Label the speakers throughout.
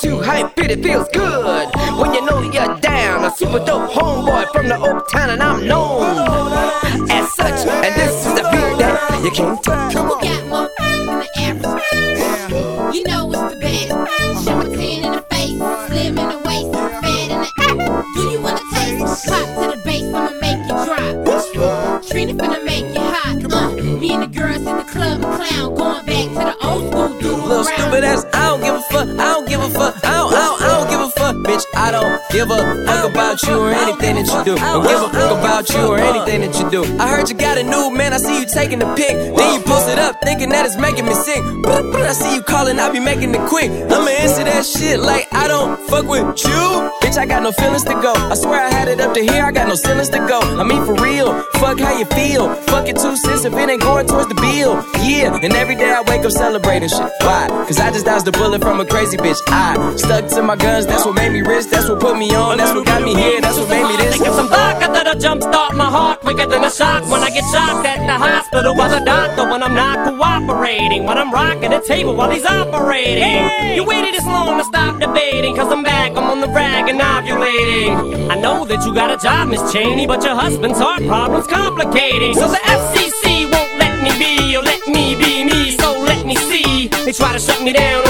Speaker 1: get too hype, it feels good. When you know you're down, a super dope homeboy from the Oak Town, and I'm known as such. And this is the beat that you can't touch.
Speaker 2: Come on. We got more than the average. You know it's the best. Show a 10 in the face, slim in the waist, fat in the ass. Do you wanna taste? Pop to the bass, I'ma make you drop. Trina finna make you hot. Uh, me and the girls in the club and clown, going back to the old school Do a
Speaker 3: Little stupid ass, I don't give a fuck, I don't give a fuck, I don't, I don't, I don't give a fuck, bitch. I don't give a fuck about you or anything that you do. Don't give a fuck about you or anything that you do. I heard you got a new man, I see you taking the pic. Then you post it up, thinking that it's making me sick. But, I see you calling, I be making it quick. I'ma answer that shit like I don't fuck with you. Bitch, I got no feelings to go. I swear I had it up to here, I got no ceilings to go. I mean, for real, fuck how you feel. Fuck it two cents if it ain't going towards the bill. Yeah, and every day I wake up celebrating shit. Why? Cause I just dodged a bullet from a crazy bitch. I stuck to my guns, that's what made me rich, that's what put me on, that's what got me here, that's what made me this.
Speaker 4: Think some vodka that'll jumpstart my heart quicker than a shock when I get shocked at the hospital by the doctor when I'm not cooperating. When I'm rocking the table while he's operating. You waited this long to stop debating, cause I'm back, I'm on the rag and ovulating. I know that you got a job, Miss Cheney, but your husband's heart problem's complicating. So the FCC won't let me be, or let me be me, so let me see. They try to shut me down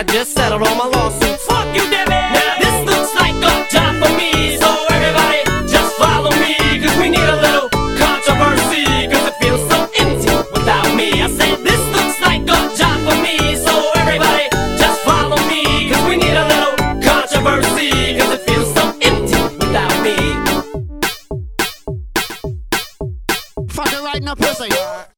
Speaker 4: I just settled on my lawsuit. Fuck you, Debbie! This looks like a job for me, so everybody just follow me, cause we need a little controversy, cause it feels so empty without me. I said this looks like a job for me, so everybody just follow we need a little it feels so empty without me.
Speaker 5: Right in the pussy.